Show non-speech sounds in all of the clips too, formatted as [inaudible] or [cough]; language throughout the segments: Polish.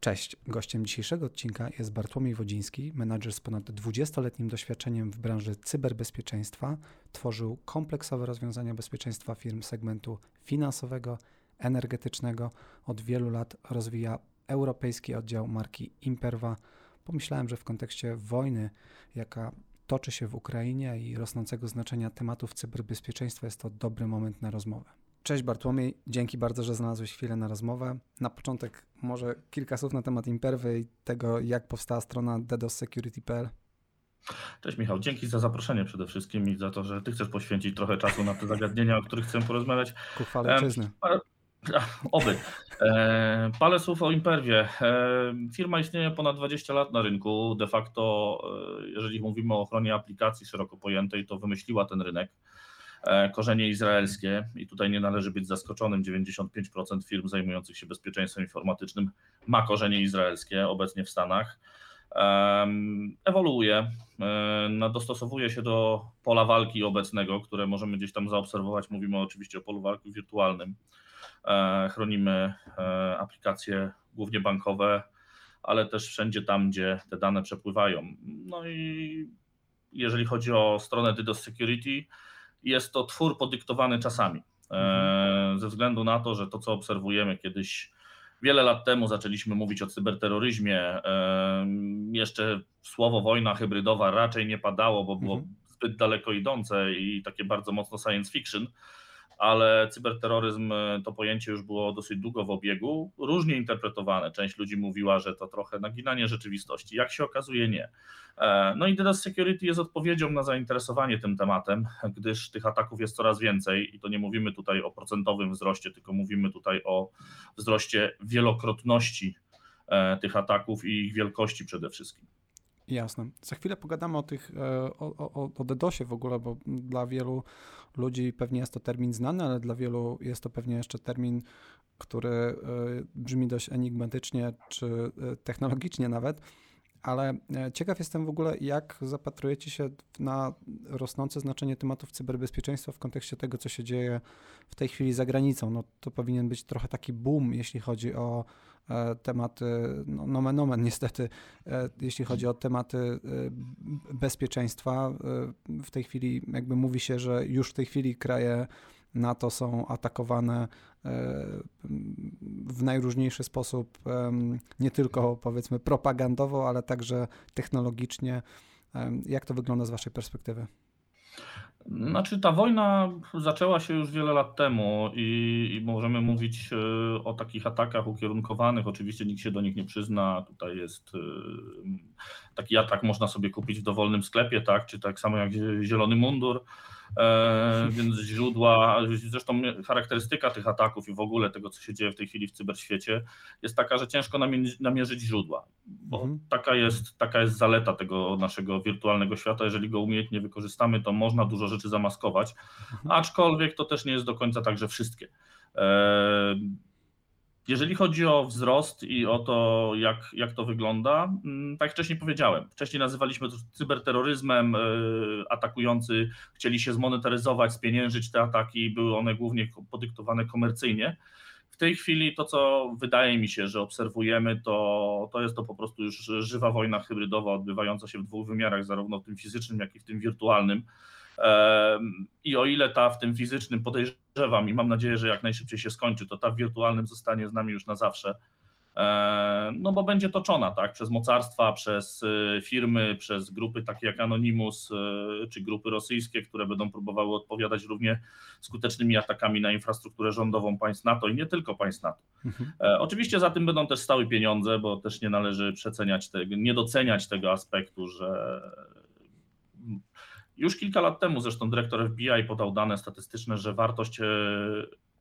Cześć. Gościem dzisiejszego odcinka jest Bartłomiej Wodziński, menadżer z ponad 20-letnim doświadczeniem w branży cyberbezpieczeństwa. Tworzył kompleksowe rozwiązania bezpieczeństwa firm segmentu finansowego, energetycznego. Od wielu lat rozwija europejski oddział marki Imperva. Pomyślałem, że w kontekście wojny, jaka toczy się w Ukrainie i rosnącego znaczenia tematów cyberbezpieczeństwa jest to dobry moment na rozmowę. Cześć Bartłomiej, dzięki bardzo, że znalazłeś chwilę na rozmowę. Na początek może kilka słów na temat Imperwy i tego, jak powstała strona DDoSsecurity.pl. Cześć Michał, dzięki za zaproszenie przede wszystkim i za to, że Ty chcesz poświęcić trochę czasu na te zagadnienia, o których chcę porozmawiać. Ku chwale ojczyzny. Oby. E, parę słów o Imperwie. E, firma istnieje ponad 20 lat na rynku. De facto, e, jeżeli mówimy o ochronie aplikacji szeroko pojętej, to wymyśliła ten rynek. E, korzenie izraelskie i tutaj nie należy być zaskoczonym. 95% firm zajmujących się bezpieczeństwem informatycznym ma korzenie izraelskie obecnie w Stanach. Ewoluuje, e, dostosowuje się do pola walki obecnego, które możemy gdzieś tam zaobserwować. Mówimy oczywiście o polu walki wirtualnym. E, chronimy aplikacje głównie bankowe, ale też wszędzie tam, gdzie te dane przepływają. No i jeżeli chodzi o stronę DDoS Security, jest to twór podyktowany czasami. Mhm. Ze względu na to, że to, co obserwujemy kiedyś, wiele lat temu zaczęliśmy mówić o cyberterroryzmie. Jeszcze słowo wojna hybrydowa raczej nie padało, bo było mhm. zbyt daleko idące i takie bardzo mocno science fiction ale cyberterroryzm e, to pojęcie już było dosyć długo w obiegu, różnie interpretowane. Część ludzi mówiła, że to trochę naginanie rzeczywistości, jak się okazuje nie. E, no i DDoS Security jest odpowiedzią na zainteresowanie tym tematem, gdyż tych ataków jest coraz więcej i to nie mówimy tutaj o procentowym wzroście, tylko mówimy tutaj o wzroście wielokrotności e, tych ataków i ich wielkości przede wszystkim. Jasne. Za chwilę pogadamy o tych, o, o, o DDoSie w ogóle, bo dla wielu ludzi pewnie jest to termin znany, ale dla wielu jest to pewnie jeszcze termin, który e, brzmi dość enigmatycznie czy e, technologicznie nawet. Ale e, ciekaw jestem w ogóle, jak zapatrujecie się na rosnące znaczenie tematów cyberbezpieczeństwa w kontekście tego, co się dzieje w tej chwili za granicą. No, to powinien być trochę taki boom, jeśli chodzi o E, tematy, no, nomen omen niestety, e, jeśli chodzi o tematy e, bezpieczeństwa. W tej chwili jakby mówi się, że już w tej chwili kraje NATO są atakowane w najróżniejszy sposób, nie tylko powiedzmy propagandowo, ale także technologicznie. Jak to wygląda z Waszej perspektywy? Znaczy, ta wojna zaczęła się już wiele lat temu i, i, możemy mówić e, o takich atakach ukierunkowanych. Oczywiście nikt się do nich nie przyzna. Tutaj jest e, taki atak, można sobie kupić w dowolnym sklepie, tak? Czy tak samo jak zielony mundur. E, więc źródła, zresztą charakterystyka tych ataków i w ogóle tego, co się dzieje w tej chwili w cyberświecie, jest taka, że ciężko namierzyć źródła, bo mhm. taka, jest, taka jest zaleta tego naszego wirtualnego świata. Jeżeli go umiejętnie wykorzystamy, to można dużo rzeczy zamaskować, mhm. aczkolwiek to też nie jest do końca tak, że wszystkie. Jeżeli chodzi o wzrost i o to, jak, jak to wygląda, mm, tak jak wcześniej powiedziałem, wcześniej nazywaliśmy to cyberterroryzmem, e, atakujący chcieli się zmonetaryzować, spieniężyć te ataki, były one głównie podyktowane komercyjnie. W tej chwili to, co wydaje mi się, że obserwujemy, to, to jest to po prostu już żywa wojna hybrydowa odbywająca się w dwóch wymiarach, zarówno w tym fizycznym, jak i w tym wirtualnym. I o ile ta w tym fizycznym podejrzewam i mam nadzieję, że jak najszybciej się skończy, to ta w wirtualnym zostanie z nami już na zawsze. No bo będzie toczona tak, przez mocarstwa, przez y, firmy, przez grupy takie jak Anonymous y, czy grupy rosyjskie, które będą próbowały odpowiadać równie skutecznymi atakami na infrastrukturę rządową państw NATO i nie tylko państw NATO. Mhm. E, oczywiście za tym będą też stały pieniądze, bo też nie należy przeceniać tego, nie doceniać tego aspektu, że już kilka lat temu zresztą dyrektor FBI podał dane statystyczne, że wartość e,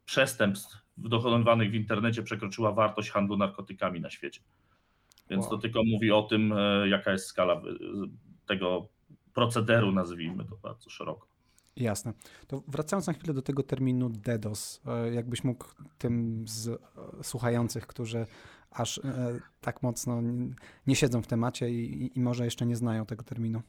przestępstw dokonywanych w internecie przekroczyła wartość handlu narkotykami na świecie. Więc wow. to tylko mówi o tym, e, jaka jest skala tego procederu, nazwijmy to bardzo szeroko. Jasne. To wracając na chwilę do tego terminu DDoS, e, jakbyś mógł tym z słuchających, którzy aż tak mocno nie siedzą w temacie i, i może jeszcze nie znają tego terminu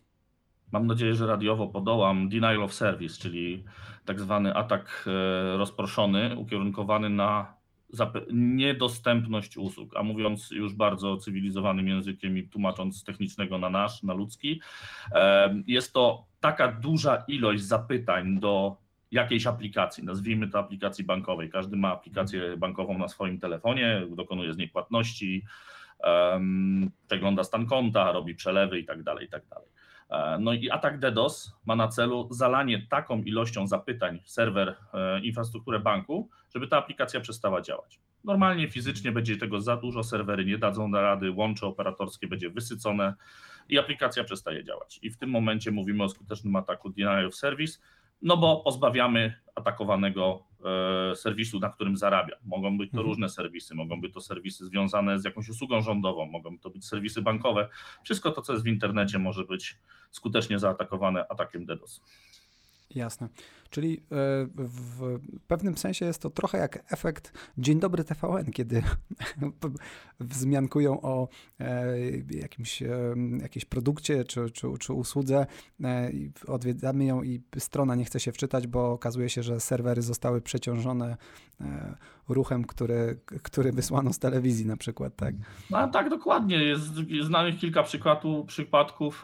mam nadzieję, że radiowo podołam, denial of service, czyli tak zwany atak e, rozproszony, ukierunkowany na niedostępność usług, a mówiąc już bardzo cywilizowanym językiem i tłumacząc z technicznego na nasz, na ludzki, jest to taka duża ilość zapytań do jakiejś aplikacji, nazwijmy to aplikacji bankowej. Każdy ma aplikację bankową na swoim telefonie, dokonuje z niej płatności, przegląda stan konta, robi przelewy i tak E, no i atak DDoS ma na celu zalanie taką ilością zapytań serwer, e, infrastrukturę banku, żeby ta aplikacja przestała działać. Normalnie fizycznie będzie tego za dużo, serwery nie dadzą na rady, łącze operatorskie będzie wysycone i aplikacja przestaje działać. I w tym momencie mówimy o skutecznym ataku denial of service, no bo pozbawiamy atakowanego serwisu, na którym zarabia. Mogą być to mhm. różne serwisy, mogą być to serwisy związane z jakąś usługą rządową, mogą to być serwisy bankowe. Wszystko to, co jest w internecie, może być skutecznie zaatakowane atakiem DDoS. Jasne. Czyli e, w pewnym sensie jest to trochę jak efekt Dzień dobry TVN, kiedy [laughs] wzmiankują o e, jakimś, e, jakimś produkcie czy, czy, czy usłudze, odwiedzamy ją i strona nie chce się wczytać, bo okazuje się, że serwery zostały przeciążone ruchem, który, który wysłano z telewizji na przykład, tak? No tak, dokładnie. Jest, znanych kilka przykładów, przypadków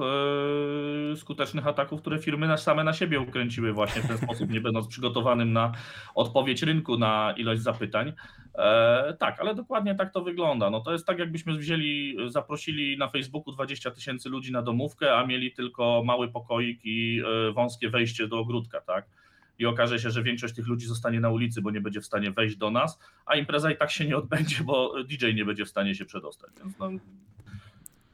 skutecznych ataków, które firmy same na siebie ukręciły właśnie w ten sposób sposób, nie będąc przygotowanym na odpowiedź rynku na ilość zapytań. E, tak, ale dokładnie tak to wygląda. No to jest tak, jakbyśmy wzięli, zaprosili na Facebooku 20 tysięcy ludzi na domówkę, a mieli tylko mały pokoik i e, wąskie wejście do ogródka, tak? i okaże się, że większość tych ludzi zostanie na ulicy, bo nie będzie w stanie wejść do nas, a impreza i tak się nie odbędzie, bo DJ nie będzie w stanie się przedostać. Więc no,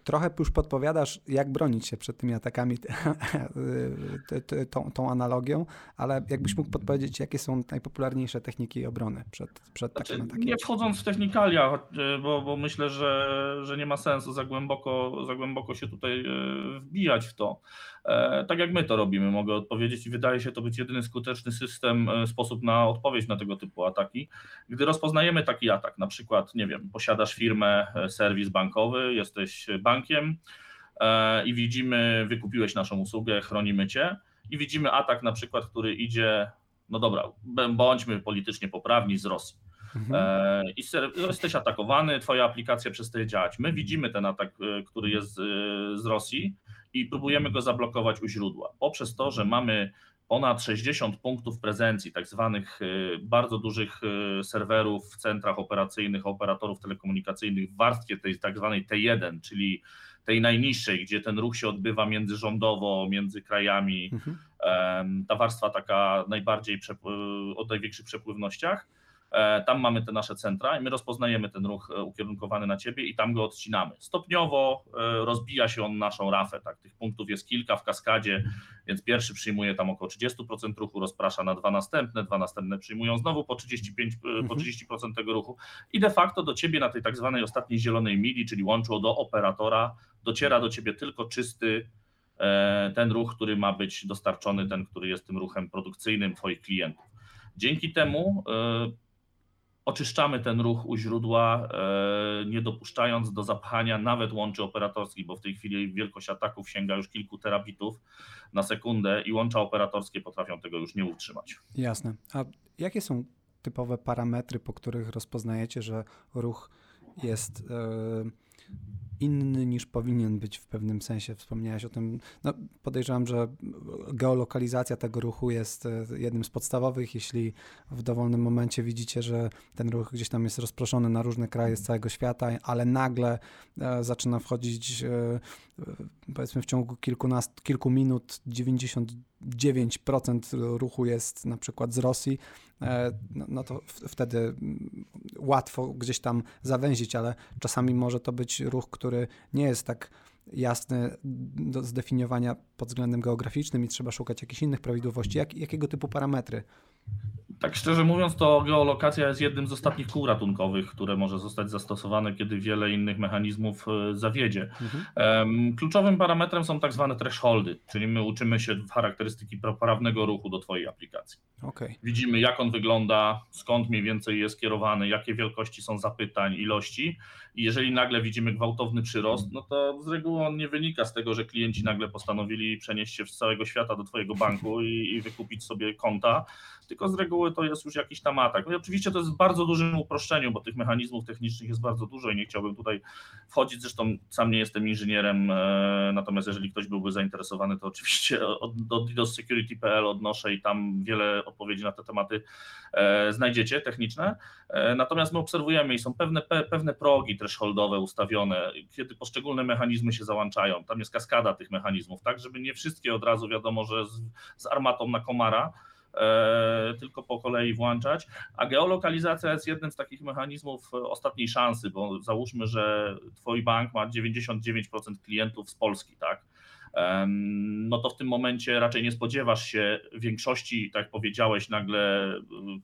trochę już podpowiadasz, jak bronić się przed tymi atakami, [laughs] tą, tą, analogią, ale jakbyś mógł podpowiedzieć, jakie są najpopularniejsze techniki obrony przed, przed znaczy, takim atakiem? Nie wchodząc w technikalia, bo, bo myślę, że, że nie ma sensu za głęboko, za głęboko się tutaj e, wbijać w to. E, tak jak my to robimy, mogę odpowiedzieć i wydaje się to być jedyny skuteczny system, e, sposób na odpowiedź na tego typu ataki. Gdy rozpoznajemy taki atak, na przykład, nie wiem, posiadasz firmę, serwis bankowy, jesteś bankiem i widzimy, wykupiłeś naszą usługę, chronimy cię i widzimy atak na przykład, który idzie, no dobra, bądźmy politycznie poprawni z Rosji. Mhm. I jesteś atakowany, twoja aplikacja przestaje działać. My widzimy ten atak, który jest z Rosji i próbujemy go zablokować u źródła. Poprzez to, że mamy ponad 60 punktów prezencji, tak zwanych y, bardzo dużych y, serwerów w centrach operacyjnych operatorów telekomunikacyjnych w warstwie tej tak zwanej T1, czyli tej najniższej, gdzie ten ruch się odbywa międzyrządowo, między krajami, mhm. ta warstwa taka najbardziej o największych przepływnościach tam mamy te nasze centra i my rozpoznajemy ten ruch e, ukierunkowany na ciebie i tam go odcinamy. Stopniowo e, rozbija się on naszą rafę. Tak? Tych punktów jest kilka w kaskadzie, więc pierwszy przyjmuje tam około 30% ruchu, rozprasza na dwa następne, dwa następne przyjmują znowu po 35, po 30% mhm. tego ruchu i de facto do ciebie na tej tak zwanej ostatniej zielonej mili, czyli łączło do operatora, dociera do ciebie tylko czysty ten ruch, który ma być dostarczony, ten, który jest tym ruchem produkcyjnym Twoich klientów. Dzięki temu oczyszczamy ten ruch u źródła, e, nie dopuszczając do zapchania nawet łączy operatorskich, bo w tej chwili wielkość ataków sięga już kilku terabitów na sekundę i łącza operatorskie potrafią tego już nie utrzymać. Jasne. A jakie są typowe parametry, po których rozpoznajecie, że ruch jest yy inny niż powinien być w pewnym sensie. Wspomniałeś o tym. No, podejrzewam, że geolokalizacja tego ruchu jest e, jednym z podstawowych. Jeśli w dowolnym momencie widzicie, że ten ruch gdzieś tam jest rozproszony na różne kraje z całego świata, ale nagle e, zaczyna wchodzić e, powiedzmy w ciągu kilkunastu, kilku minut 99% ruchu jest na przykład z Rosji, E, no, no to wtedy łatwo gdzieś tam zawęzić, ale czasami może to być ruch, który nie jest tak jasny do zdefiniowania pod względem geograficznym i trzeba szukać jakichś innych prawidłowości. Jak, jakiego typu parametry tak szczerze mówiąc, to geolokacja jest jednym z ostatnich kół ratunkowych, które może zostać zastosowane, kiedy wiele innych mechanizmów e, zawiedzie. Mhm. Kluczowym parametrem są tak zwane thresholdy, czyli my uczymy się charakterystyki prawnego ruchu do Twojej aplikacji. Okay. Widzimy, jak on wygląda, skąd mniej więcej jest kierowany, jakie wielkości są zapytań, ilości. I jeżeli nagle widzimy gwałtowny przyrost, no to z reguły on nie wynika z tego, że klienci nagle postanowili przenieść się z całego świata do Twojego banku i, i wykupić sobie konta, tylko z reguły to jest już jakiś tam atak. No i oczywiście to jest w bardzo dużym uproszczeniu, bo tych mechanizmów technicznych jest bardzo dużo i nie chciałbym tutaj wchodzić, zresztą sam nie jestem inżynierem, natomiast jeżeli ktoś byłby zainteresowany, to oczywiście od, do DDoSsecurity.pl odnoszę i tam wiele odpowiedzi na te tematy znajdziecie techniczne. Natomiast my obserwujemy i są pewne, pewne progi thresholdowe ustawione, kiedy poszczególne mechanizmy się załączają. Tam jest kaskada tych mechanizmów, tak, żeby nie wszystkie od razu wiadomo, że z, z armatą na komara, e, tylko po kolei włączać. A geolokalizacja jest jednym z takich mechanizmów ostatniej szansy, bo załóżmy, że Twój bank ma 99% klientów z Polski, tak? no to w tym momencie raczej nie spodziewasz się większości, tak jak powiedziałeś, nagle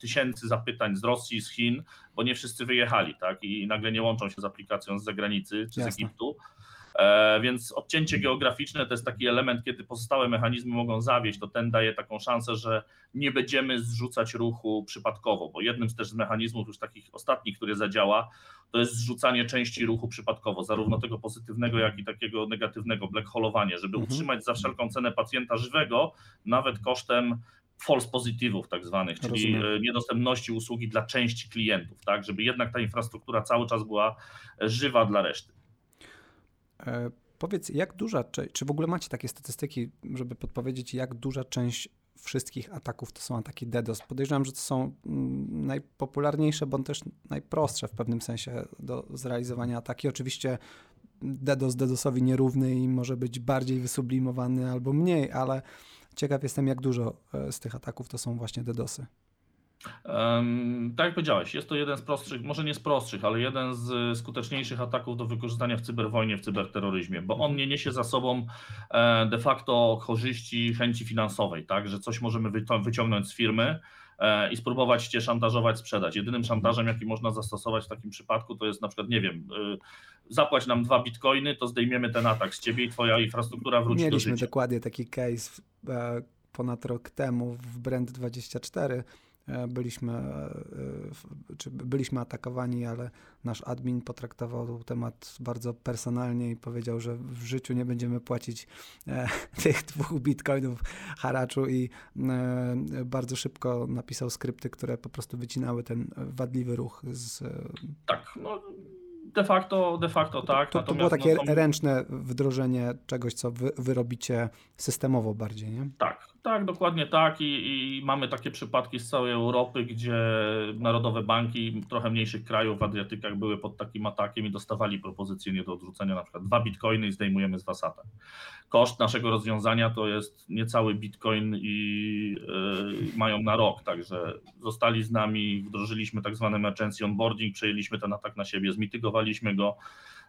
tysięcy zapytań z Rosji, z Chin, bo nie wszyscy wyjechali, tak? I nagle nie łączą się z aplikacją z zagranicy czy Jasne. z Egiptu. E, więc odcięcie geograficzne to jest taki element, kiedy pozostałe mechanizmy mogą zawieść, to ten daje taką szansę, że nie będziemy zrzucać ruchu przypadkowo, bo jednym z też z mechanizmów już takich ostatnich, który zadziała, to jest zrzucanie części ruchu przypadkowo, zarówno tego pozytywnego, jak i takiego negatywnego, black holowanie, żeby mhm. utrzymać za wszelką cenę pacjenta żywego, nawet kosztem false pozytywów tak zwanych, czyli Rozumiem. E, niedostępności usługi dla części klientów, tak, żeby jednak ta infrastruktura cały czas była żywa dla reszty. E, powiedz, jak duża, czy, czy w ogóle macie takie statystyki, żeby podpowiedzieć, jak duża część wszystkich ataków to są ataki DDoS? Podejrzewam, że to są mm, najpopularniejsze, bądź też najprostsze w pewnym sensie do zrealizowania ataki. Oczywiście DDoS DDoSowi nierówny i może być bardziej wysublimowany albo mniej, ale ciekaw jestem, jak dużo e, z tych ataków to są właśnie DDoSy. Tak jak powiedziałeś, jest to jeden z prostszych, może nie z prostszych, ale jeden z skuteczniejszych ataków do wykorzystania w cyberwojnie, w cyberterroryzmie, bo on nie niesie za sobą e, de facto korzyści, chęci finansowej, tak, że coś możemy wyciągnąć z firmy e, i spróbować cię szantażować, sprzedać. Jedynym szantażem, jaki można zastosować w takim przypadku, to jest na przykład, nie wiem, e, zapłać nam dwa bitcoiny, to zdejmiemy ten atak z ciebie i twoja infrastruktura wróci Mieliśmy do życia. Mieliśmy dokładnie taki case ponad rok temu w Brand24, E, byliśmy, e, czy byliśmy atakowani, ale nasz admin potraktował temat bardzo personalnie i powiedział, że w życiu nie będziemy płacić e, [laughs] tych dwóch bitcoinów haraczu i bardzo szybko napisał skrypty, które po prostu wycinały ten wadliwy ruch z... Tak, no de facto, de facto tak. To, to było takie no, są... ręczne wdrożenie czegoś, co wy, wy robicie systemowo bardziej, nie? Tak, tak, dokładnie tak. I, I, mamy takie przypadki z całej Europy, gdzie narodowe banki trochę mniejszych krajów w Adriatykach były pod takim atakiem i dostawali propozycję nie do odrzucenia, na przykład dwa bitcoiny i zdejmujemy z was atak. Koszt naszego rozwiązania to jest niecały bitcoin i yy, mają na rok, także zostali z nami, wdrożyliśmy tak zwany emergency onboarding, przejęliśmy ten atak na siebie, zmitygowaliśmy go,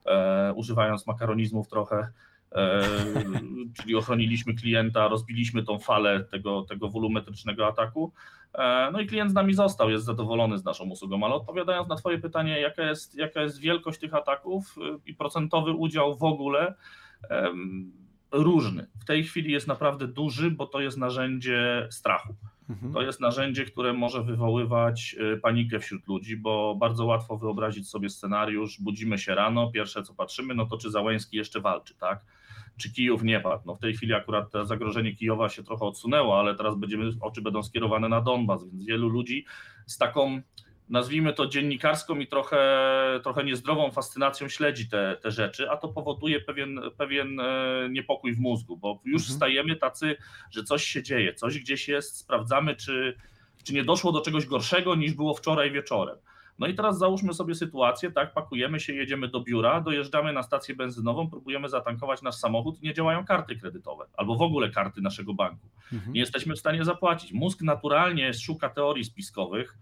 yy, używając makaronizmów trochę E, [laughs] czyli ochroniliśmy klienta, rozbiliśmy tą falę tego, tego wolumetrycznego ataku. E, no i klient z nami został, jest zadowolony z naszą usługą, ale odpowiadając na Twoje pytanie, jaka jest, jaka jest wielkość tych ataków e, i procentowy udział w ogóle, różny. W tej chwili jest naprawdę duży, bo to jest narzędzie strachu. Mhm. To jest narzędzie, które może wywoływać panikę wśród ludzi, bo bardzo łatwo wyobrazić sobie scenariusz, budzimy się rano, pierwsze co patrzymy, no to czy Załęski jeszcze walczy, tak? czy Kijów nie padł. No w tej chwili akurat zagrożenie Kijowa się trochę odsunęło, ale teraz będziemy, oczy będą skierowane na Donbas, więc wielu ludzi z taką nazwijmy to dziennikarską i trochę, trochę niezdrową fascynacją śledzi te, te rzeczy, a to powoduje pewien, pewien e, niepokój w mózgu, bo już mhm. stajemy tacy, że coś się dzieje, coś gdzieś jest, sprawdzamy, czy, czy nie doszło do czegoś gorszego niż było wczoraj wieczorem. No i teraz załóżmy sobie sytuację, tak, pakujemy się, jedziemy do biura, dojeżdżamy na stację benzynową, próbujemy zatankować nasz samochód nie działają karty kredytowe, albo w ogóle karty naszego banku. Mhm. Nie jesteśmy w stanie zapłacić. Mózg naturalnie szuka teorii spiskowych,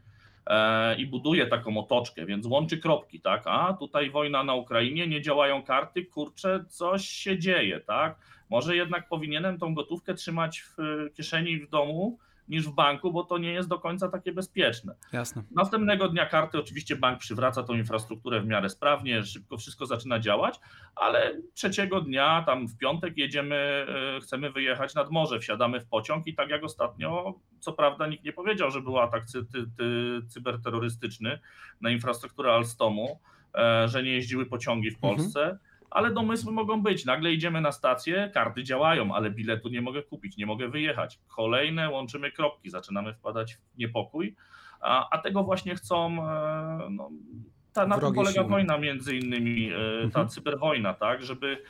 i buduje taką otoczkę, więc łączy kropki, tak? A tutaj wojna na Ukrainie, nie działają karty, kurczę, coś się dzieje, tak? Może jednak powinienem tą gotówkę trzymać w kieszeni w domu, niż w banku, bo to nie jest do końca takie bezpieczne. Jasne. Następnego dnia karty oczywiście bank przywraca tą infrastrukturę w miarę sprawnie, szybko wszystko zaczyna działać, ale trzeciego dnia, tam w piątek jedziemy, e, chcemy wyjechać nad morze, wsiadamy w pociąg i tak jak ostatnio, co prawda nikt nie powiedział, że był atak cy, ty, ty, cyberterrorystyczny na infrastrukturę Alstomu, e, że nie jeździły pociągi w mhm. Polsce, mhm ale domysły mogą być. Nagle idziemy na stację, karty działają, ale biletu nie mogę kupić, nie mogę wyjechać. Kolejne łączymy kropki, zaczynamy wpadać w niepokój, a, a tego właśnie chcą. E, no, ta, na tym polega siły. wojna, między innymi e, ta mhm. cyberwojna, tak, żeby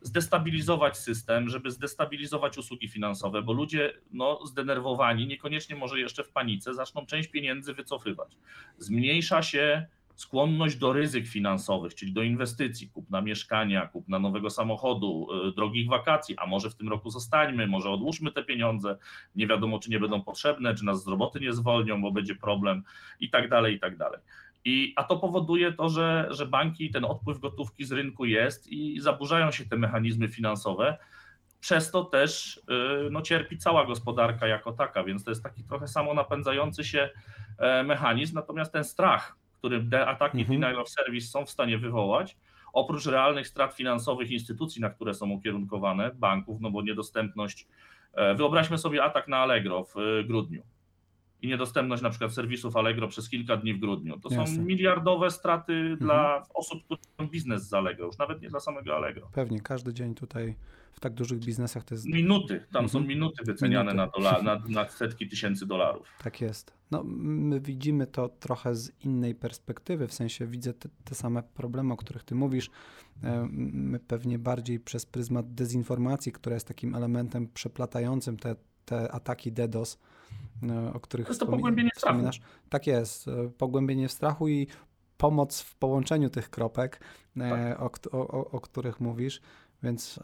zdestabilizować system, żeby zdestabilizować usługi finansowe, bo ludzie no, zdenerwowani, niekoniecznie może jeszcze w panice, zaczną część pieniędzy wycofywać. Zmniejsza się skłonność do ryzyk finansowych, czyli do inwestycji, kupna mieszkania, kupna nowego samochodu, y, drogich wakacji, a może w tym roku zostańmy, może odłóżmy te pieniądze, nie wiadomo czy nie będą potrzebne, czy nas z roboty nie zwolnią, bo będzie problem i tak dalej, i tak dalej. I, a to powoduje to, że, że banki, ten odpływ gotówki z rynku jest i zaburzają się te mechanizmy finansowe. Przez to też y, no, cierpi cała gospodarka jako taka, więc to jest taki trochę samo napędzający się e, mechanizm. Natomiast ten strach, który te ataki mhm. denial of service są w stanie wywołać, oprócz realnych strat finansowych instytucji, na które są ukierunkowane, banków, no bo niedostępność. E, wyobraźmy sobie atak na Allegro w e, grudniu i niedostępność na przykład serwisów Allegro przez kilka dni w grudniu. To Jasne. są miliardowe straty mhm. dla osób, które mają biznes z Allegro, już nawet nie dla samego Allegro. Pewnie, każdy dzień tutaj w tak dużych biznesach to jest... Minuty, tam mhm. są minuty wyceniane minuty. Na, dola, na, na setki tysięcy dolarów. Tak jest. No, my widzimy to trochę z innej perspektywy, w sensie widzę te, te same problemy, o których ty mówisz, e, my pewnie bardziej przez pryzmat dezinformacji, która jest takim elementem przeplatającym te, te ataki DDoS, e, o których to jest to pogłębienie wspominasz. Strachu. Tak jest, e, pogłębienie strachu i pomoc w połączeniu tych kropek, tak. o, o, o, których mówisz. Więc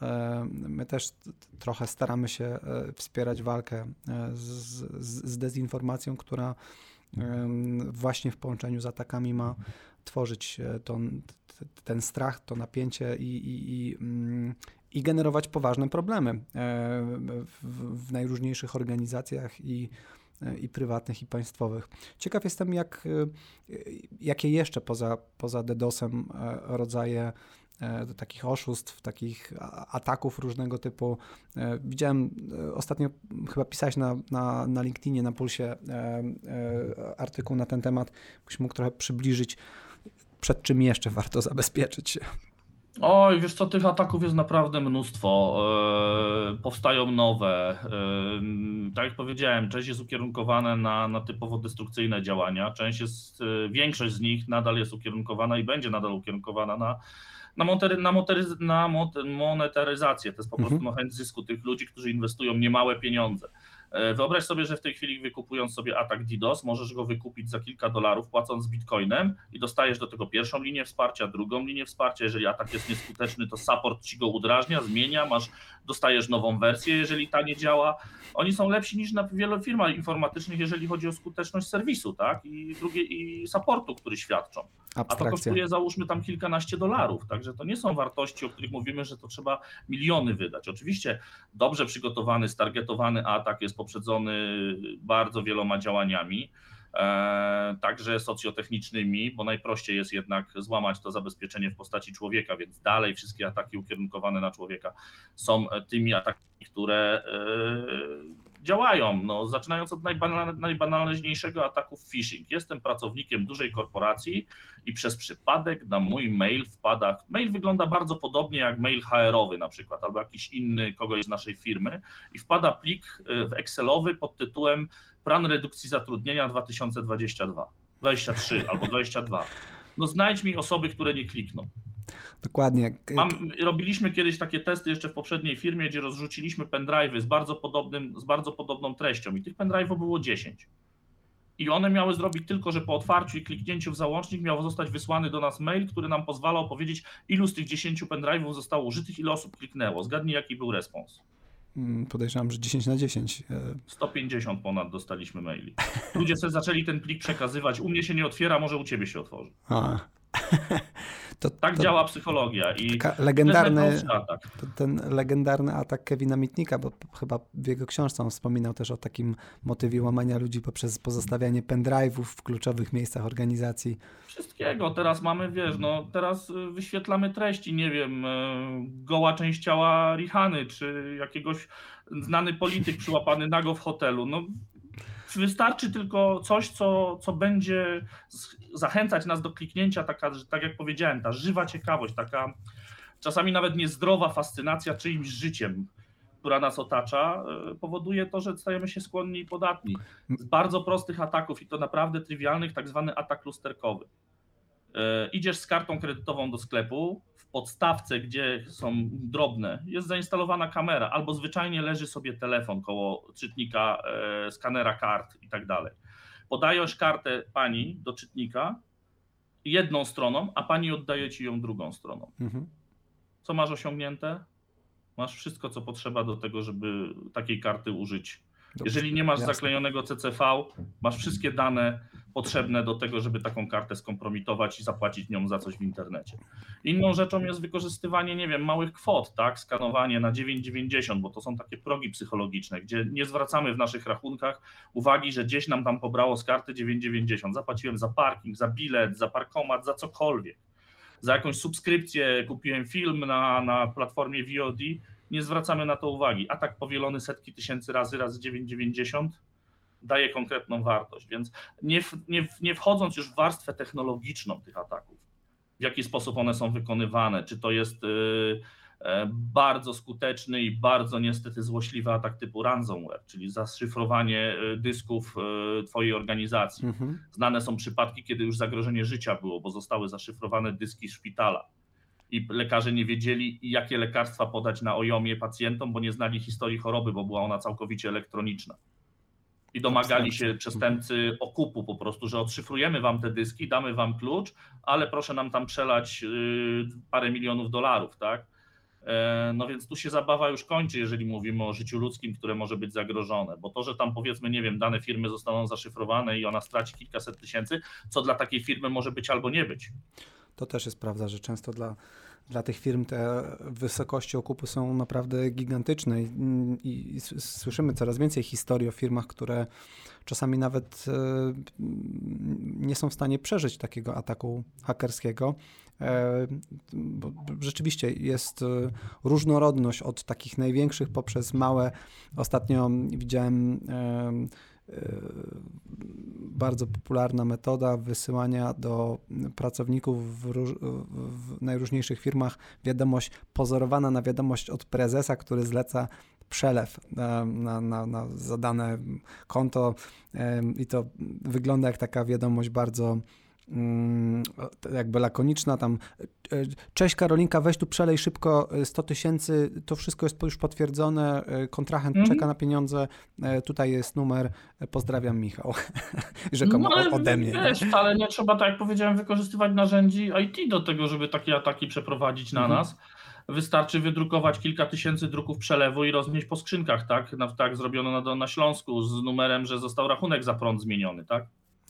my też trochę staramy się wspierać walkę z, z, dezinformacją, która właśnie w połączeniu z atakami ma tworzyć ton, ten strach, to napięcie i, i, i, mm, i generować poważne problemy e, w, w najróżniejszych organizacjach i, i prywatnych, i państwowych. Ciekaw jestem, jak, e, jakie jeszcze poza, poza DDoS-em e, rodzaje do takich oszustw, takich ataków różnego typu. Widziałem ostatnio, chyba pisałeś na, na, na LinkedInie, na Pulsie artykuł na ten temat. Byś mógł trochę przybliżyć, przed czym jeszcze warto [laughs] zabezpieczyć się. Oj, wiesz co, tych ataków jest naprawdę mnóstwo. Yy, powstają nowe. Yy, tak jak powiedziałem, część jest ukierunkowana na, na typowo destrukcyjne działania, część jest, yy, większość z nich nadal jest ukierunkowana i będzie nadal ukierunkowana na, na, monery, na, monetyz, na monetaryzację. To jest po prostu mhm. chęć zysku tych ludzi, którzy inwestują niemałe pieniądze. E, wyobraź sobie, że w tej chwili wykupując sobie atak DDoS, możesz go wykupić za kilka dolarów, płacąc bitcoinem i dostajesz do tego pierwszą linię wsparcia, drugą linię wsparcia. Jeżeli atak jest nieskuteczny, to support ci go udrażnia, zmienia, masz, dostajesz nową wersję, jeżeli ta nie działa. Oni są lepsi niż na wielu firmach informatycznych, jeżeli chodzi o skuteczność serwisu, tak? I drugie i supportu, który świadczą. A to kosztuje załóżmy tam kilkanaście dolarów, także to nie są wartości, o których mówimy, że to trzeba miliony wydać. Oczywiście dobrze przygotowany, stargetowany atak jest poprzedzony bardzo wieloma działaniami, e, także socjotechnicznymi, bo najprościej jest jednak złamać to zabezpieczenie w postaci człowieka, więc dalej wszystkie ataki ukierunkowane na człowieka są tymi atakami, które e, działają. No, zaczynając od najbanalniejszego ataku phishing. Jestem pracownikiem dużej korporacji i przez przypadek na mój mail wpada. Mail wygląda bardzo podobnie jak mail HR-owy na przykład, albo jakiś inny kogoś z naszej firmy i wpada plik y, w Excelowy pod tytułem Plan redukcji zatrudnienia 2022, 23 albo 22. No znajdź mi osoby, które nie klikną. Dokładnie. Mam, robiliśmy kiedyś takie testy jeszcze w poprzedniej firmie, gdzie rozrzuciliśmy pendrive'y z bardzo, podobnym, z bardzo podobną treścią i tych pendrive'ów było 10. I one miały zrobić tylko, że po otwarciu i kliknięciu w załącznik miał zostać wysłany do nas mail, który nam pozwalał powiedzieć, ilu z tych 10 pendrive'ów zostało użytych, ile osób kliknęło. Zgadnij, jaki był respons. Mm, podejrzewam, że 10 na 10. 150 e. ponad dostaliśmy maili. Ludzie sobie zaczęli ten plik przekazywać. U mnie się nie otwiera, może u ciebie się otworzy. A. [laughs] To, tak to działa psychologia. I legendarny, ten legendarny atak Kevina Mitnika, bo chyba w jego książce on wspominał też o takim motywie łamania ludzi poprzez pozostawianie pendrive'ów w kluczowych miejscach organizacji. Wszystkiego. Teraz mamy, wiesz, no teraz y, wyświetlamy treści, nie wiem, y, goła część ciała Rihany, czy jakiegoś znany polityk przyłapany nago w hotelu. No Wystarczy tylko coś, co, co będzie zachęcać nas do kliknięcia, taka, tak jak powiedziałem, ta żywa ciekawość, taka czasami nawet niezdrowa fascynacja czyimś życiem, która nas otacza, e, powoduje to, że stajemy się skłonni i podatni. Z bardzo prostych ataków i to naprawdę trywialnych, tak zwany atak lusterkowy. E, idziesz z kartą kredytową do sklepu, podstawce, gdzie są drobne, jest zainstalowana kamera, albo zwyczajnie leży sobie telefon koło czytnika, e, skanera kart i tak dalej. Podajesz kartę pani do czytnika jedną stroną, a pani oddaje ci ją drugą stroną. Mhm. Co masz osiągnięte? Masz wszystko, co potrzeba do tego, żeby takiej karty użyć. Jeżeli nie masz jasne. zaklejonego CCV, masz wszystkie dane potrzebne do tego, żeby taką kartę skompromitować i zapłacić nią za coś w internecie. Inną rzeczą jest wykorzystywanie, nie wiem, małych kwot, tak, skanowanie na 9,90, bo to są takie progi psychologiczne, gdzie nie zwracamy w naszych rachunkach uwagi, że gdzieś nam tam pobrało z karty 9,90. Zapłaciłem za parking, za bilet, za parkomat, za cokolwiek za jakąś subskrypcję kupiłem film na, na platformie VOD, nie zwracamy na to uwagi. Atak powielony setki tysięcy razy, razy 9,90 daje konkretną wartość, więc nie, nie, nie wchodząc już w warstwę technologiczną tych ataków, w jaki sposób one są wykonywane, czy to jest... Yy, bardzo skuteczny i bardzo niestety złośliwy atak typu ransomware, czyli zaszyfrowanie e, dysków e, Twojej organizacji. Mhm. Znane są przypadki, kiedy już zagrożenie życia było, bo zostały zaszyfrowane dyski szpitala i lekarze nie wiedzieli, jakie lekarstwa podać na ojomie pacjentom, bo nie znali historii choroby, bo była ona całkowicie elektroniczna. I domagali się przestępcy okupu po prostu, że odszyfrujemy wam te dyski, damy wam klucz, ale proszę nam tam przelać parę milionów dolarów, tak? E, no więc tu się zabawa już kończy, jeżeli mówimy o życiu ludzkim, które może być zagrożone, bo to, że tam powiedzmy, nie wiem, dane firmy zostaną zaszyfrowane i ona straci kilkaset tysięcy, co dla takiej firmy może być albo nie być. To też jest prawda, że często dla, dla tych firm te wysokości okupu są naprawdę gigantyczne i, i, i słyszymy coraz więcej historii o firmach, które czasami nawet e, nie są w stanie przeżyć takiego ataku hakerskiego E, bo rzeczywiście jest e, różnorodność od takich największych poprzez małe. Ostatnio widziałem bardzo popularna metoda wysyłania do pracowników w, róż, w, najróżniejszych firmach wiadomość pozorowana na wiadomość od prezesa, który zleca przelew na, na, na, na zadane konto i to wygląda jak taka wiadomość bardzo jakby lakoniczna tam e, cześć Karolinka, weź tu przelej szybko 100 e, tysięcy, to wszystko jest już potwierdzone, e, kontrahent mm. czeka na pieniądze, tutaj jest numer, pozdrawiam Michał, [laughs] rzekomo no, ode mnie. Wiesz, ale nie trzeba, tak jak powiedziałem, wykorzystywać narzędzi IT do tego, żeby takie ataki przeprowadzić na mm. nas. Wystarczy wydrukować kilka tysięcy druków przelewu i roznieść po skrzynkach, tak? Na, tak zrobiono na, na Śląsku z numerem, że został rachunek za prąd zmieniony, tak?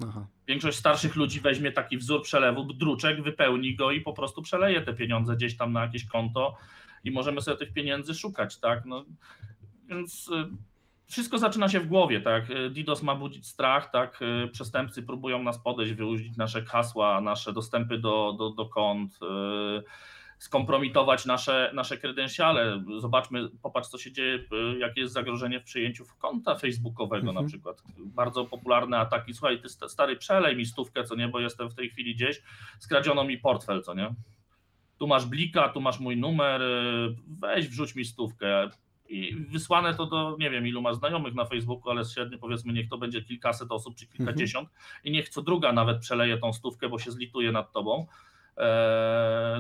Aha. Większość starszych ludzi weźmie taki wzór przelewu, druczek, wypełni go i po prostu przeleje te pieniądze gdzieś tam na jakieś konto i możemy sobie tych pieniędzy szukać, tak? No, więc y, wszystko zaczyna się w głowie, tak? DDoS ma budzić strach, tak? Y, przestępcy próbują nas podejść, wyłudzić nasze hasła, nasze dostępy do, do, do kont. Yy, skompromitować nasze, nasze kredensiale. Zobaczmy, popatrz, co się dzieje, y, jakie jest zagrożenie w przyjęciu konta facebookowego mhm. na przykład. Bardzo popularne ataki. Słuchaj, ty stary, przelej mi stówkę, co nie, bo jestem w tej chwili gdzieś, skradziono mi portfel, co nie. Tu masz blika, tu masz mój numer, y, weź wrzuć mi stówkę. I wysłane to do, nie wiem, ilu masz znajomych na Facebooku, ale średnio powiedzmy, niech to będzie kilkaset osób czy kilkadziesiąt mhm. i niech co druga nawet przeleje tą stówkę, bo się zlituje nad tobą E,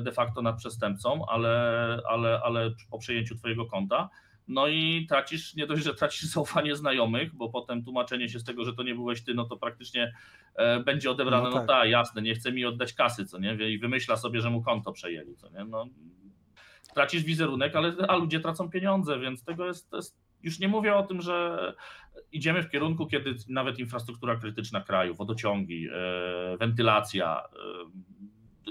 de facto nad przestępcą, ale, ale, ale po przejęciu Twojego konta. No i tracisz, nie dość, że tracisz [laughs] zaufanie znajomych, bo potem tłumaczenie się z tego, że to nie byłeś ty, no to praktycznie e, będzie odebrane, no, tak. no tak, jasne, nie chce mi oddać kasy, co nie, i wymyśla sobie, że mu konto przejęli, co nie, no tracisz wizerunek, ale a ludzie tracą pieniądze, więc tego jest, jest już nie mówię o tym, że idziemy w kierunku, kiedy nawet infrastruktura krytyczna kraju, wodociągi, e, wentylacja,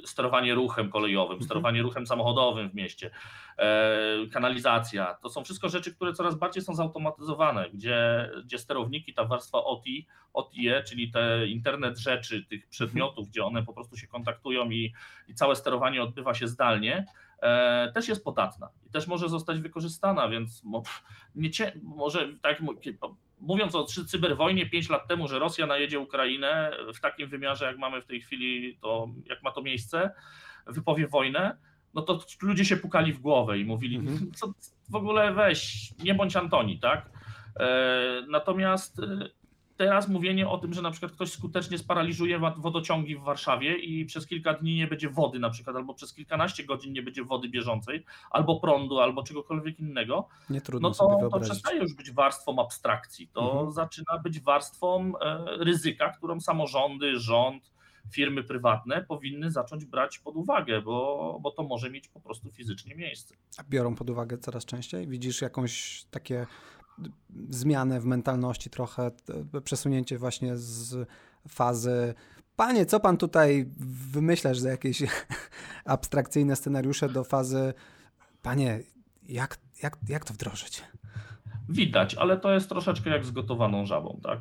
sterowanie ruchem kolejowym, mhm. sterowanie ruchem samochodowym w mieście, e, kanalizacja. To są wszystko rzeczy, które coraz bardziej są zautomatyzowane, gdzie, gdzie sterowniki, ta warstwa OTI, OTIE, czyli te internet rzeczy, tych przedmiotów, gdzie one po prostu się kontaktują i, i całe sterowanie odbywa się zdalnie, e, też jest podatna i też może zostać wykorzystana, więc nie, może tak mówiąc o cyberwojnie 5 lat temu, że Rosja najedzie Ukrainę w takim wymiarze, jak mamy w tej chwili, to jak ma to miejsce, wypowie wojnę, no to ludzie się pukali w głowę i mówili, mhm. co w ogóle weź, nie bądź Antoni, tak? E, natomiast e, teraz mówienie o tym, że na przykład ktoś skutecznie sparaliżuje wodociągi w Warszawie i przez kilka dni nie będzie wody na przykład, albo przez kilkanaście godzin nie będzie wody bieżącej, albo prądu, albo czegokolwiek innego, nie no to, to przestaje już być warstwą abstrakcji, to mhm. zaczyna być warstwą e, ryzyka, którą samorządy, rząd, firmy prywatne powinny zacząć brać pod uwagę, bo, bo to może mieć po prostu fizycznie miejsce. A biorą pod uwagę coraz częściej? Widzisz jakąś takie zmianę w mentalności trochę, przesunięcie właśnie z fazy panie, co pan tutaj wymyślasz za jakieś [laughs] abstrakcyjne scenariusze do fazy panie, jak, jak, jak to wdrożyć? Widać, ale to jest troszeczkę jak z gotowaną żabą, tak?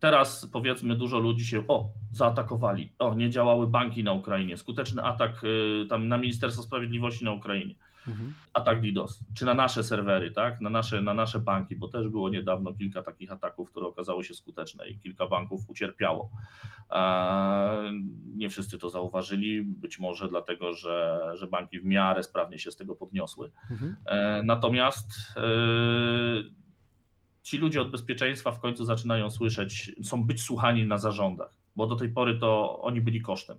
Teraz powiedzmy dużo ludzi się, o, zaatakowali, o, nie działały banki na Ukrainie, skuteczny atak y, tam na Ministerstwo Sprawiedliwości na Ukrainie, mhm. atak DDoS, czy na nasze serwery, tak, na nasze, na nasze banki, bo też było niedawno kilka takich ataków, które okazały się skuteczne i kilka banków ucierpiało. Nie wszyscy to zauważyli, być może dlatego, że, że banki w miarę sprawnie się z tego podniosły. Mhm. E, natomiast e, ci ludzie od bezpieczeństwa w końcu zaczynają słyszeć, są być słuchani na zarządach, bo do tej pory to oni byli kosztem.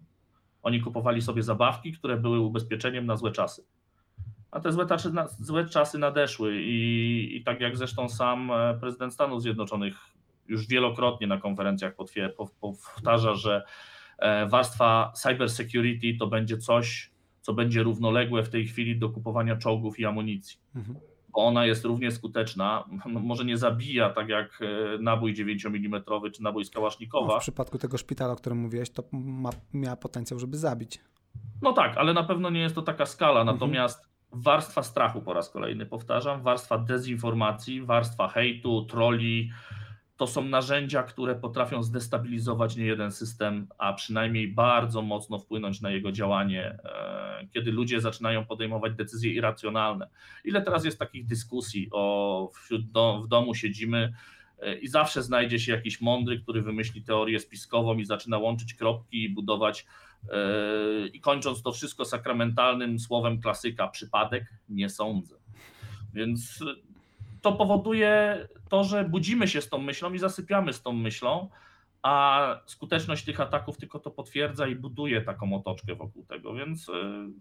Oni kupowali sobie zabawki, które były ubezpieczeniem na złe czasy. A te złe czasy, złe czasy nadeszły i, i tak jak zresztą sam e, prezydent Stanów Zjednoczonych już wielokrotnie na konferencjach powtarza, że e, warstwa cyber security to będzie coś, co będzie równoległe w tej chwili do kupowania czołgów i amunicji. Mhm ona jest równie skuteczna. Może nie zabija tak jak e, nabój 9 mm czy nabój z Kałasznikowa. No, w przypadku tego szpitala, o którym mówiłeś, to ma, miała potencjał, żeby zabić. No tak, ale na pewno nie jest to taka skala. Mhm. Natomiast mhm. Warstwa strachu po raz kolejny, powtarzam, warstwa dezinformacji, warstwa hejtu, troli, to są narzędzia, które potrafią zdestabilizować niejeden system, a przynajmniej bardzo mocno wpłynąć na jego działanie, e, kiedy ludzie zaczynają podejmować decyzje irracjonalne. Ile teraz jest takich dyskusji o wśród w domu siedzimy i zawsze znajdzie się jakiś mądry, który wymyśli teorię spiskową i zaczyna łączyć kropki i budować yy, i kończąc to wszystko sakramentalnym słowem klasyka przypadek, nie sądzę. Więc to powoduje to, że budzimy się z tą myślą i zasypiamy z tą myślą, a skuteczność tych ataków tylko to potwierdza i buduje taką otoczkę wokół tego. Więc y,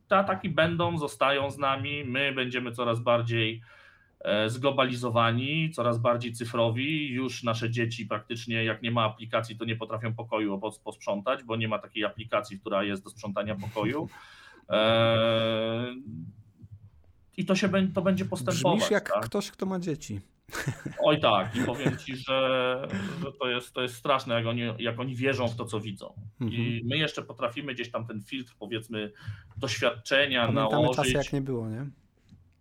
te ataki będą, zostają z nami. My będziemy coraz bardziej e, zglobalizowani, coraz bardziej cyfrowi. Już nasze dzieci praktycznie, jak nie ma aplikacji, to nie potrafią pokoju posprzątać, bo nie ma takiej aplikacji, która jest do sprzątania pokoju. E, i to się to będzie postępować. Brzmisz jak tak? ktoś, kto ma dzieci. Oj tak, i [laughs] powiem ci, że, że to, jest, to jest straszne, jak oni, jak oni wierzą w to, co widzą. Mhm. I my jeszcze potrafimy gdzieś tam ten filtr, powiedzmy, doświadczenia Pamiętamy nałożyć. czasy, jak nie było, nie?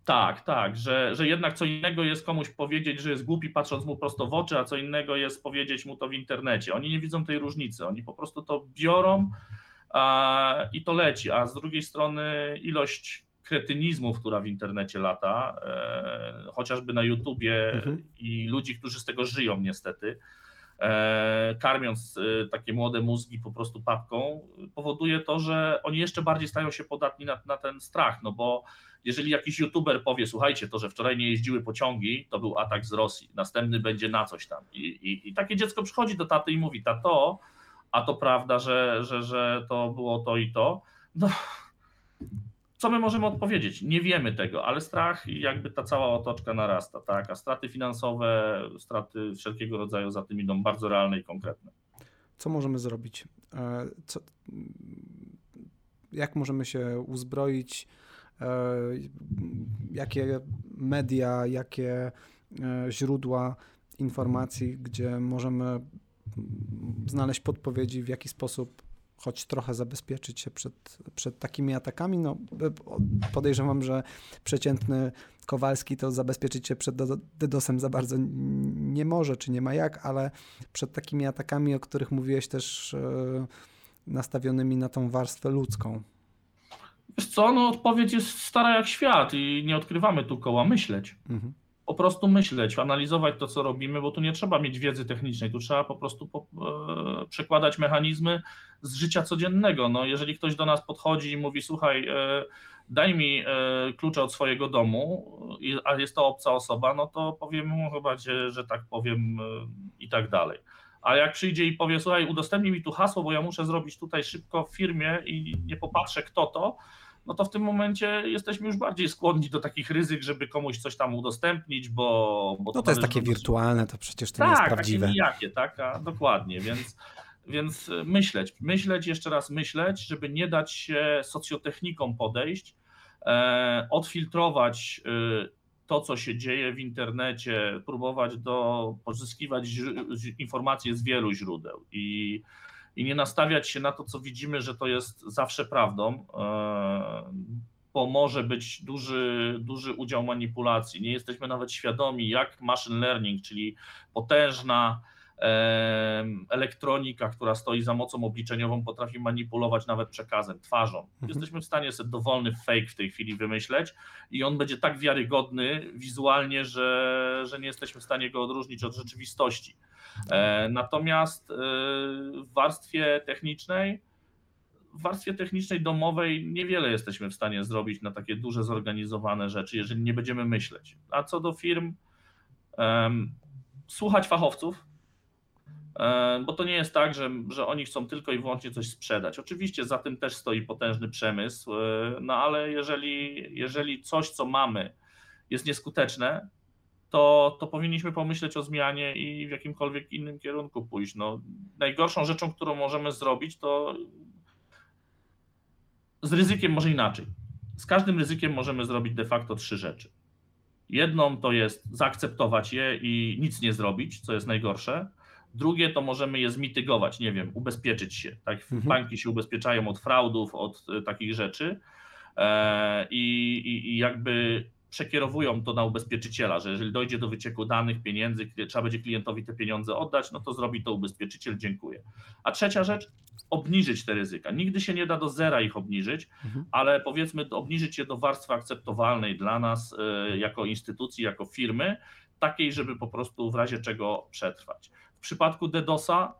Tak, tak, że, że jednak co innego jest komuś powiedzieć, że jest głupi patrząc mu prosto w oczy, a co innego jest powiedzieć mu to w internecie. Oni nie widzą tej różnicy, oni po prostu to biorą a, i to leci, a z drugiej strony ilość kretynizmu, która w internecie lata, e, chociażby na YouTubie mhm. i ludzi, którzy z tego żyją niestety, e, karmiąc e, takie młode mózgi po prostu papką, powoduje to, że oni jeszcze bardziej stają się podatni na, na ten strach, no bo jeżeli jakiś youtuber powie, słuchajcie, to, że wczoraj nie jeździły pociągi, to był atak z Rosji, następny będzie na coś tam. I, i, i takie dziecko przychodzi do taty i mówi, tato, a to prawda, że, że, że to było to i to. No, co my możemy odpowiedzieć? Nie wiemy tego, ale strach i jakby ta cała otoczka narasta, tak? A straty finansowe, straty wszelkiego rodzaju za tym idą bardzo realne i konkretne. Co możemy zrobić? E, co, jak możemy się uzbroić? E, jakie media, jakie e, źródła informacji, gdzie możemy znaleźć podpowiedzi, w jaki sposób choć trochę zabezpieczyć się przed, przed takimi atakami. No, podejrzewam, że przeciętny Kowalski to zabezpieczyć się przed DDoSem za bardzo nie może, czy nie ma jak, ale przed takimi atakami, o których mówiłeś też e, nastawionymi na tą warstwę ludzką. Wiesz co, no odpowiedź jest stara jak świat i nie odkrywamy tu koła myśleć. Mhm po prostu myśleć, analizować to, co robimy, bo tu nie trzeba mieć wiedzy technicznej, tu trzeba po prostu po, e, przekładać mechanizmy z życia codziennego. No, jeżeli ktoś do nas podchodzi i mówi, słuchaj, e, daj mi klucze od swojego domu, a jest to obca osoba, no to powiem mu chyba, że, że tak powiem i tak dalej. A jak przyjdzie i powie, słuchaj, udostępnij mi tu hasło, bo ja muszę zrobić tutaj szybko w firmie i nie popatrzę kto to, no to w tym momencie jesteśmy już bardziej skłonni do takich ryzyk, żeby komuś coś tam udostępnić, bo... bo no to jest takie wirtualne, to przecież to tak, nie jest prawdziwe. Tak, takie tak, a, dokładnie, więc, więc myśleć, myśleć, jeszcze raz myśleć, żeby nie dać się socjotechnikom podejść, e, odfiltrować e, to, co się dzieje w internecie, próbować do, pozyskiwać informacje z wielu źródeł i i nie nastawiać się na to, co widzimy, że to jest zawsze prawdą, e, bo może być duży, duży udział manipulacji. Nie jesteśmy nawet świadomi, jak machine learning, czyli potężna elektronika, która stoi za mocą obliczeniową, potrafi manipulować nawet przekazem, twarzą. Mhm. Jesteśmy w stanie sobie dowolny fake w tej chwili wymyśleć i on będzie tak wiarygodny wizualnie, że, że nie jesteśmy w stanie go odróżnić od rzeczywistości. E, natomiast e, w warstwie technicznej, w warstwie technicznej domowej niewiele jesteśmy w stanie zrobić na takie duże zorganizowane rzeczy, jeżeli nie będziemy myśleć. A co do firm, słuchać fachowców, bo to nie jest tak, że, że oni chcą tylko i wyłącznie coś sprzedać. Oczywiście za tym też stoi potężny przemysł, no ale jeżeli, jeżeli coś, co mamy, jest nieskuteczne, to, to powinniśmy pomyśleć o zmianie i w jakimkolwiek innym kierunku pójść. No, najgorszą rzeczą, którą możemy zrobić, to z ryzykiem może inaczej. Z każdym ryzykiem możemy zrobić de facto trzy rzeczy. Jedną to jest zaakceptować je i nic nie zrobić, co jest najgorsze. Drugie to możemy je zmitygować, nie wiem, ubezpieczyć się. Tak, mhm. banki się ubezpieczają od fraudów, od e, takich rzeczy. E, i, i, jakby przekierowują to na ubezpieczyciela, że jeżeli dojdzie do wycieku danych, pieniędzy, trzeba będzie klientowi te pieniądze oddać, no to zrobi to ubezpieczyciel, dziękuję. A trzecia rzecz, obniżyć te ryzyka. Nigdy się nie da do zera ich obniżyć, mhm. ale powiedzmy obniżyć je do warstwy akceptowalnej dla nas y, jako instytucji, jako firmy, takiej, żeby po prostu w razie czego przetrwać. W przypadku DDoSa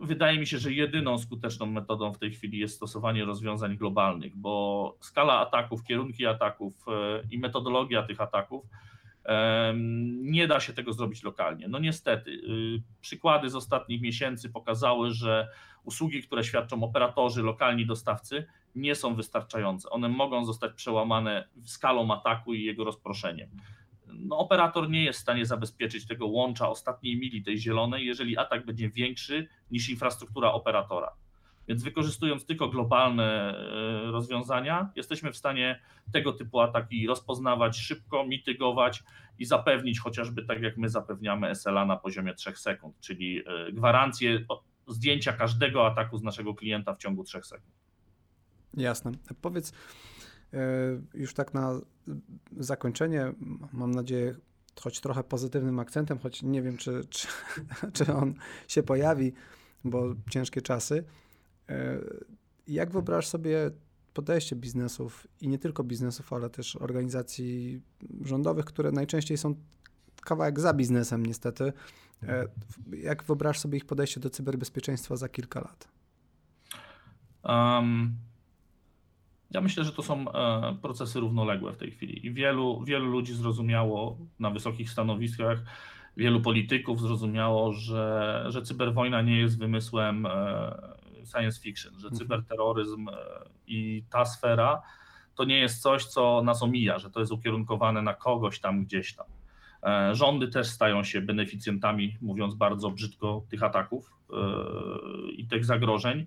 Wydaje mi się, że jedyną skuteczną metodą w tej chwili jest stosowanie rozwiązań globalnych, bo skala ataków, kierunki ataków e, i metodologia tych ataków nie da się tego zrobić lokalnie. No niestety, y, przykłady z ostatnich miesięcy pokazały, że usługi, które świadczą operatorzy, lokalni dostawcy, nie są wystarczające. One mogą zostać przełamane skalą ataku i jego rozproszeniem no, operator nie jest w stanie zabezpieczyć tego łącza ostatniej mili tej zielonej, jeżeli atak będzie większy niż infrastruktura operatora. Więc wykorzystując tylko globalne e, rozwiązania, jesteśmy w stanie tego typu ataki rozpoznawać szybko, mitygować i zapewnić chociażby tak, jak my zapewniamy SLA na poziomie 3 sekund, czyli e, gwarancję zdjęcia każdego ataku z naszego klienta w ciągu 3 sekund. Jasne. Powiedz, już tak na zakończenie, mam nadzieję, choć trochę pozytywnym akcentem, choć nie wiem, czy, czy, [laughs] czy on się pojawi, bo ciężkie czasy. E, jak wyobrażasz sobie podejście biznesów i nie tylko biznesów, ale też organizacji rządowych, które najczęściej są kawałek za biznesem, niestety. E, jak wyobrażasz sobie ich podejście do cyberbezpieczeństwa za kilka lat? Um, ja myślę, że to są e, procesy równoległe w tej chwili i wielu, wielu ludzi zrozumiało na wysokich stanowiskach, wielu polityków zrozumiało, że, że cyberwojna nie jest wymysłem e, science fiction, że mhm. cyberterroryzm e, i ta sfera to nie jest coś, co nas omija, że to jest ukierunkowane na kogoś tam gdzieś tam. Rządy też stają się beneficjentami, mówiąc bardzo brzydko, tych ataków i tych zagrożeń.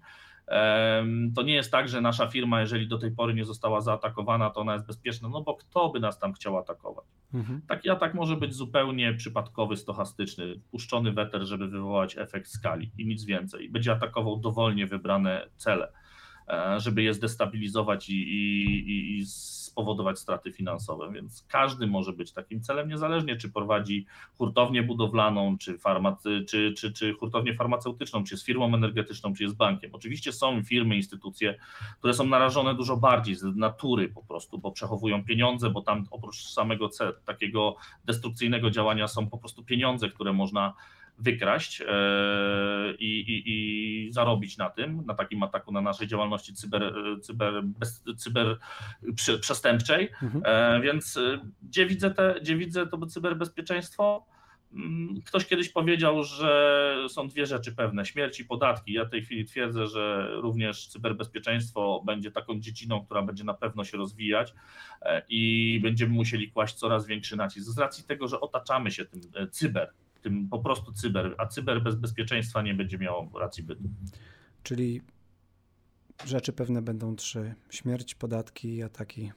To nie jest tak, że nasza firma, jeżeli do tej pory nie została zaatakowana, to ona jest bezpieczna, no bo kto by nas tam chciał atakować? Mhm. Taki atak może być zupełnie przypadkowy, stochastyczny, puszczony weter, żeby wywołać efekt skali i nic więcej. Będzie atakował dowolnie wybrane cele, e, żeby je zdestabilizować i, i, i spowodować straty finansowe, więc każdy może być takim celem, niezależnie czy prowadzi hurtownię budowlaną, czy, farmacy, czy, czy, czy hurtownię farmaceutyczną, czy jest firmą energetyczną, czy jest bankiem. Oczywiście są firmy, instytucje, które są narażone dużo bardziej z natury po prostu, bo przechowują pieniądze, bo tam oprócz samego takiego destrukcyjnego działania są po prostu pieniądze, które można wykraść i, i, i zarobić na tym, na takim ataku na naszej działalności cyber, cyber, bez, cyber przestępczej. Mhm. Więc gdzie widzę, te, gdzie widzę to cyberbezpieczeństwo? Mm, ktoś kiedyś powiedział, że są dwie rzeczy pewne: śmierć i podatki. Ja w tej chwili twierdzę, że również cyberbezpieczeństwo będzie taką dziedziną, która będzie na pewno się rozwijać e, i będziemy musieli kłaść coraz większy nacisk z racji tego, że otaczamy się tym e, cyber, tym po prostu cyber, a cyber bez bezpieczeństwa nie będzie miało racji bytu. Czyli rzeczy pewne będą trzy: śmierć, podatki i ataki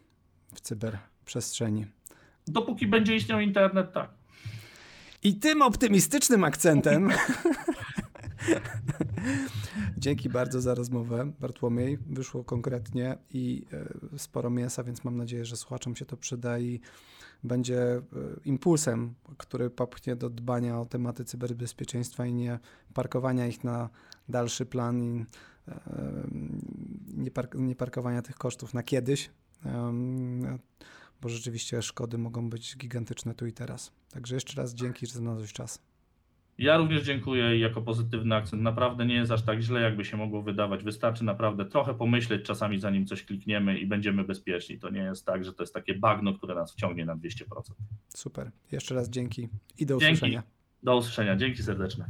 w cyberprzestrzeni. Dopóki będzie istniał internet, tak. I tym optymistycznym akcentem. [laughs] Dzięki bardzo za rozmowę, Bartłomiej. Wyszło konkretnie i e, sporo mięsa, więc mam nadzieję, że słuchaczom się to przyda i będzie e, impulsem, który popchnie do dbania o tematy cyberbezpieczeństwa i nie parkowania ich na dalszy plan i e, nie, park nie parkowania tych kosztów na kiedyś bo rzeczywiście szkody mogą być gigantyczne tu i teraz. Także jeszcze raz dzięki, że znalazłeś czas. Ja również dziękuję jako pozytywny akcent. Naprawdę nie jest aż tak źle, jakby się mogło wydawać. Wystarczy naprawdę trochę pomyśleć czasami, zanim coś klikniemy i będziemy bezpieczni. To nie jest tak, że to jest takie bagno, które nas wciągnie na 200%. Super. Jeszcze raz dzięki i do usłyszenia. Dzięki. Do usłyszenia. Dzięki serdeczne.